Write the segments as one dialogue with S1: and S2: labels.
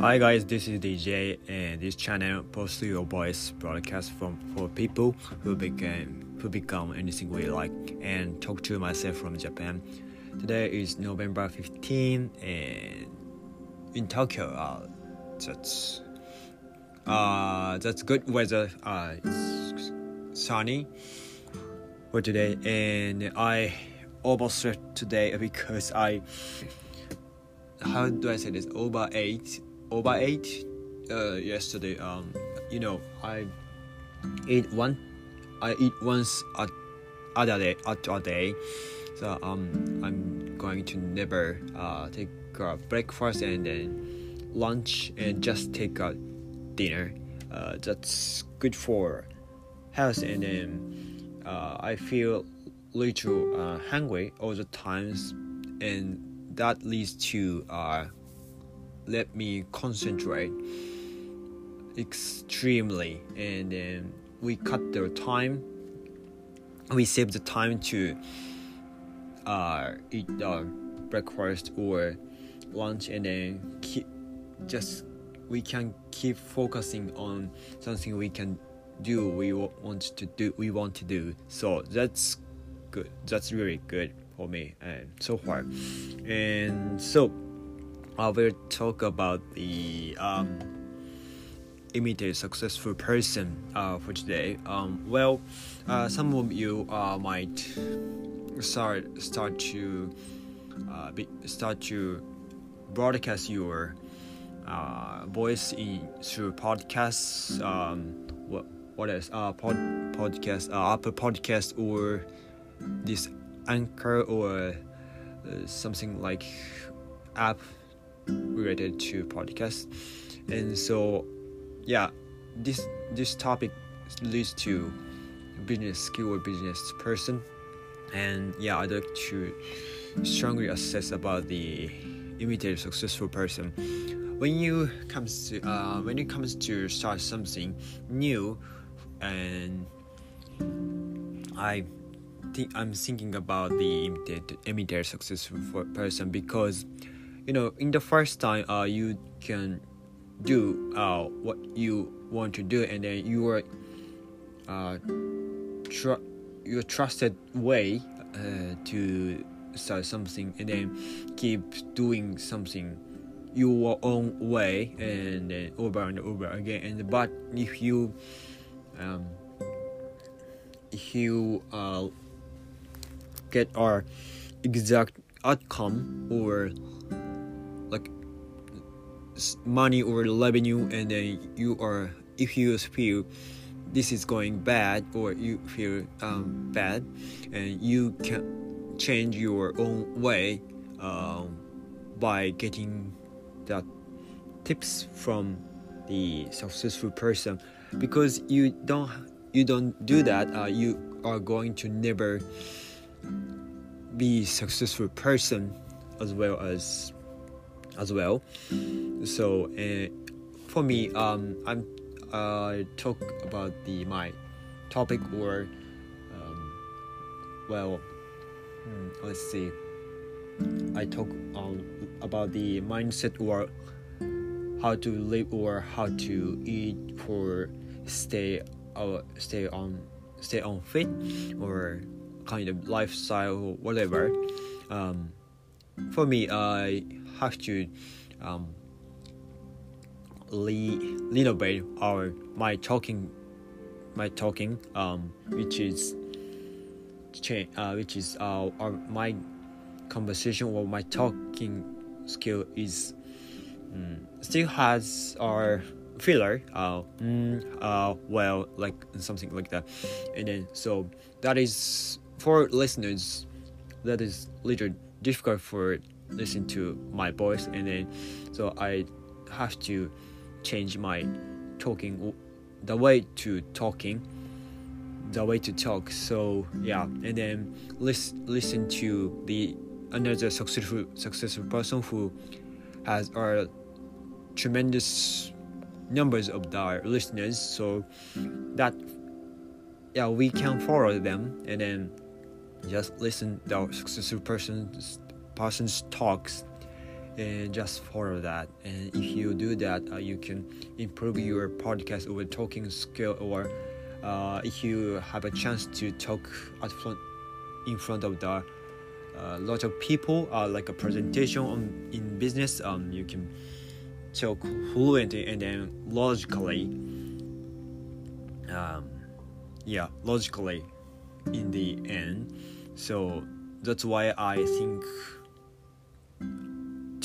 S1: Hi guys, this is DJ, and this channel posts your voice broadcast from for people who became who become anything we like, and talk to myself from Japan. Today is November 15, and in Tokyo, uh, that's uh, that's good weather. Uh, it's sunny for today, and I overslept today because I how do I say this over eight over eight uh, yesterday um you know I eat one I eat once a other day at a day. So um I'm going to never uh, take a breakfast and then lunch and just take a dinner. Uh, that's good for health and then uh, I feel little uh, hungry all the times and that leads to uh, let me concentrate extremely and then we cut the time. We save the time to uh, eat the breakfast or lunch and then keep just we can keep focusing on something we can do we want to do we want to do. So that's good. That's really good for me and so far. And so I will talk about the um, imitate successful person uh, for today. Um, well, uh, some of you uh, might start start to uh, be, start to broadcast your uh, voice in through podcasts. Um, what what is uh, pod, podcast uh, Apple podcast or this Anchor or uh, something like app related to podcast and so yeah this this topic leads to business skill or business person. And yeah i'd like to strongly assess about the imitate successful person. When you comes to uh, when it comes to start something new and i think i'm thinking about the imitate, imitate successful person because you know in the first time uh, you can do uh, what you want to do and then you are uh, tr- your trusted way uh, to start something and then keep doing something your own way and then over and over again. And but if you um, if you uh, get our exact outcome or like money or revenue and then you are if you feel this is going bad or you feel um, bad and you can change your own way um, by getting the tips from the successful person. Because you don't you don't do that uh, you are going to never be successful person as well as as well. So uh, for me, um, I'm I talk about the my topic or um, well, hmm, let's see. I talk um, about the mindset or how to live or how to eat for stay uh, stay on stay on fit or kind of lifestyle or whatever. Um, for me, I have to um, renovate our my talking my talking um, which is change uh, which is uh, our, my conversation or my talking skill is um, still has our filler uh, mm, uh well like something like that. And then so that is for listeners that is little difficult for listen to my voice and then so i have to change my talking the way to talking the way to talk. So yeah and then listen listen to the another successful successful person who has a tremendous numbers of their listeners. So that yeah we can follow them and then just listen the successful person's person's talks and just follow that. And if you do that uh, you can improve your podcast or talking skill or uh, if you have a chance to talk at front in front of the uh, lot of people uh, like a presentation on, in business um, you can talk fluently and then logically um, yeah logically in the end. So that's why i think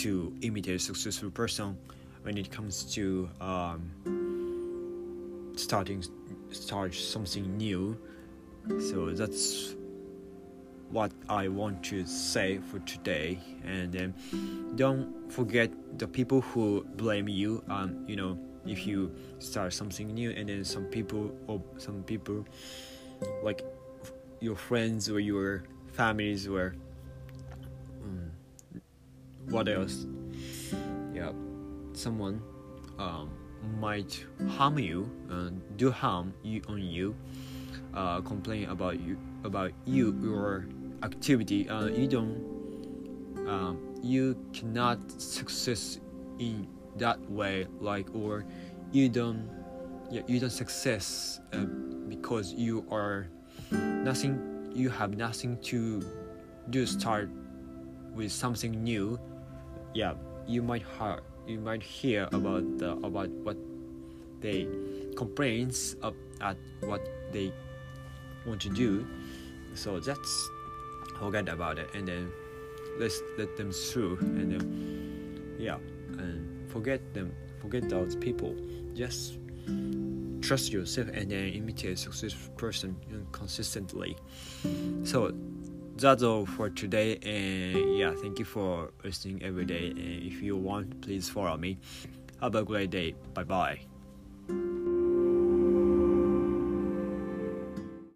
S1: to imitate a successful person when it comes to um, starting start something new. So that's what i want to say for today. And um, don't forget the people who blame you. Um, you know if you start something new and then some people or some people like your friends or your families or what else? Yeah, someone um, might harm you, uh, do harm you on you, uh, complain about you about you your activity. Uh, you don't, um, you cannot success in that way, like or you don't, yeah, you don't success uh, because you are nothing. You have nothing to do. Start with something new yeah you might hear you might hear about the about what they complains of, at what they want to do. So just forget about it and then let's let them through and then yeah and forget them forget those people. Just trust yourself and then imitate a successful person consistently. So that's all for today and yeah thank you for listening every day and if you want please follow me. Have a great day. Bye bye